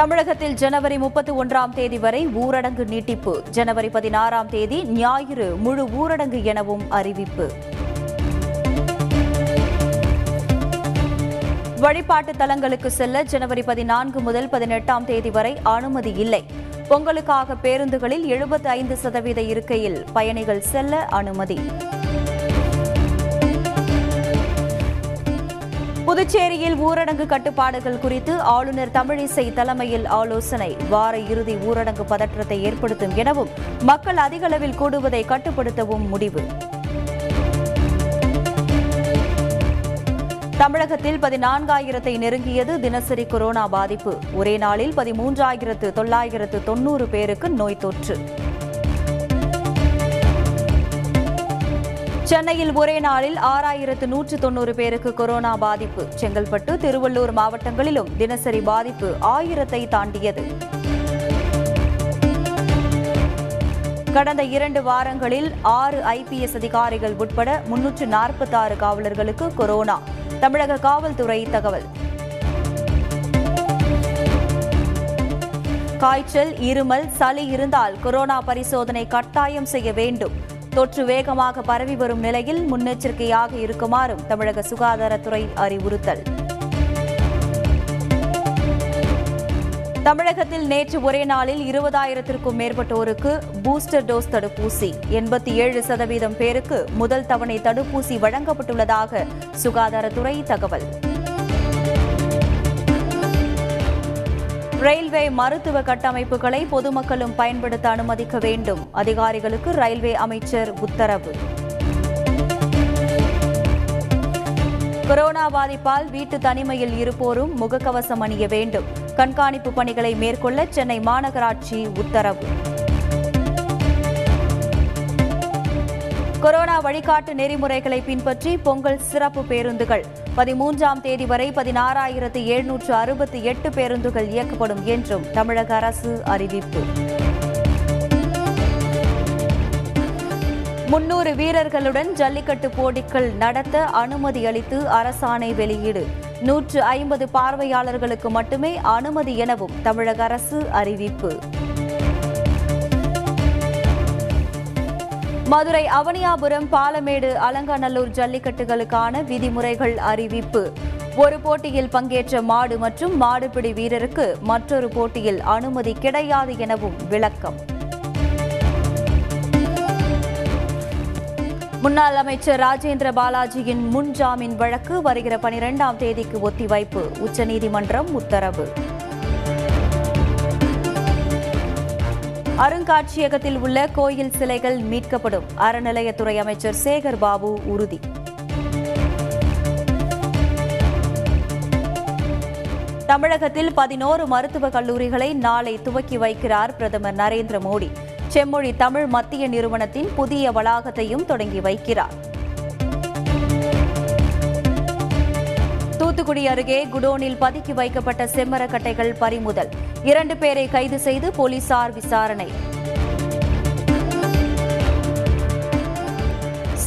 தமிழகத்தில் ஜனவரி முப்பத்தி ஒன்றாம் தேதி வரை ஊரடங்கு நீட்டிப்பு. ஜனவரி பதினாறாம் தேதி ஞாயிறு முழு ஊரடங்கு எனவும் அறிவிப்பு. வழிபாட்டு தலங்களுக்கு செல்ல ஜனவரி பதினான்கு முதல் பதினெட்டாம் தேதி வரை அனுமதி இல்லை. பொங்கலுக்காக பேருந்துகளில் எழுபத்தி ஐந்து சதவீத இருக்கையில் பயணிகள் செல்ல அனுமதி. புதுச்சேரியில் ஊரடங்கு கட்டுப்பாடுகள் குறித்து ஆளுநர் தமிழிசை தலைமையில் ஆலோசனை. வார இறுதி ஊரடங்கு பதற்றத்தை ஏற்படுத்தும் எனவும் மக்கள் அதிக அளவில் கூடுவதை கட்டுப்படுத்தவும் முடிவு. தமிழகத்தில் பதினான்காயிரத்தை நெருங்கியது தினசரி கொரோனா பாதிப்பு. ஒரே நாளில் பதிமூன்றாயிரத்து தொள்ளாயிரத்து தொன்னூறு பேருக்கு நோய் தொற்று. சென்னையில் ஒரே நாளில் ஆறாயிரத்து நூற்று தொன்னூறு பேருக்கு கொரோனா பாதிப்பு. செங்கல்பட்டு திருவள்ளூர் மாவட்டங்களிலும் தினசரி பாதிப்பு ஆயிரத்தை தாண்டியது. கடந்த இரண்டு வாரங்களில் ஆறு ஐபிஎஸ் அதிகாரிகள் உட்பட முன்னூற்று நாற்பத்தாறு காவலர்களுக்கு கொரோனா. தமிழக காவல்துறை தகவல். காய்ச்சல் இருமல் சளி இருந்தால் கொரோனா பரிசோதனை கட்டாயம் செய்ய வேண்டும். தொற்று வேகமாக பரவி வரும் நிலையில் முன்னெச்சரிக்கையாக இருக்குமாறும் தமிழக சுகாதாரத்துறை அறிவுறுத்தல். தமிழகத்தில் நேற்று ஒரே நாளில் இருபதாயிரத்திற்கும் மேற்பட்டோருக்கு பூஸ்டர் டோஸ் தடுப்பூசி. எண்பத்தி ஏழு சதவீதம் பேருக்கு முதல் தவணை தடுப்பூசி வழங்கப்பட்டுள்ளதாக சுகாதாரத்துறை தகவல். ரயில்வே மருத்துவ கட்டமைப்புகளை பொதுமக்களும் பயன்படுத்த அனுமதிக்க வேண்டும். அதிகாரிகளுக்கு ரயில்வே அமைச்சர் உத்தரவு. கொரோனா பாதிப்பால் வீட்டு தனிமையில் இருப்போரும் முகக்கவசம் அணிய வேண்டும். கண்காணிப்பு பணிகளை மேற்கொள்ள சென்னை மாநகராட்சி உத்தரவு. கொரோனா வழிகாட்டு நெறிமுறைகளை பின்பற்றி பொங்கல் சிறப்பு பேருந்துகள். பதிமூன்றாம் தேதி வரை பதினாறாயிரத்து எழுநூற்று அறுபத்தி எட்டு பேருந்துகள் இயக்கப்படும் என்றும் தமிழக அரசு அறிவிப்பு. முன்னூறு வீரர்களுடன் ஜல்லிக்கட்டு போட்டிகள் நடத்த அனுமதி அளித்து அரசாணை வெளியீடு. நூற்று ஐம்பது பார்வையாளர்களுக்கு மட்டுமே அனுமதி எனவும் தமிழக அரசு அறிவிப்பு. மதுரை அவனியாபுரம் பாலமேடு அலங்காநல்லூர் ஜல்லிக்கட்டுகளுக்கான விதிமுறைகள் அறிவிப்பு. ஒரு போட்டியில் பங்கேற்ற மாடு மற்றும் மாடுபிடி வீரருக்கு மற்றொரு போட்டியில் அனுமதி கிடையாது எனவும் விளக்கம். முன்னாள் அமைச்சர் ராஜேந்திர பாலாஜியின் முன் ஜாமீன் வழக்கு வருகிற பனிரெண்டாம் தேதிக்கு ஒத்திவைப்பு. உச்சநீதிமன்றம் உத்தரவு. அருங்காட்சியகத்தில் உள்ள கோயில் சிலைகள் மீட்கப்படும். அறநிலையத்துறை அமைச்சர் சேகர் பாபு உறுதி. தமிழகத்தில் பதினோரு மருத்துவக் கல்லூரிகளை நாளை துவக்கி வைக்கிறார் பிரதமர் நரேந்திர மோடி. செம்மொழி தமிழ் மத்திய நிறுவனத்தின் புதிய வளாகத்தையும் தொடங்கி வைக்கிறார். தூத்துக்குடி அருகே குடோனில் பதுக்கி வைக்கப்பட்ட செம்மரக்கட்டைகள் பறிமுதல். இரண்டு பேரை கைது செய்து போலீசார் விசாரணை.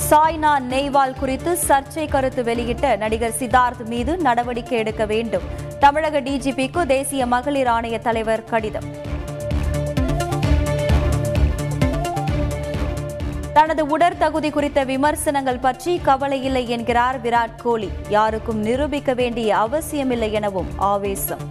சாய்னா நெய்வால் குறித்து சர்ச்சை கருத்து வெளியிட்ட நடிகர் சித்தார்த் மீது நடவடிக்கை எடுக்க வேண்டும். தமிழக டிஜிபிக்கு தேசிய மகளிர் ஆணைய தலைவர் கடிதம். தனது உடற்தகுதி குறித்த விமர்சனங்கள் பற்றி கவலை இல்லை என்கிறார் விராட் கோலி. யாருக்கும் நிரூபிக்க வேண்டிய அவசியமில்லை எனவும் ஆவேசம்.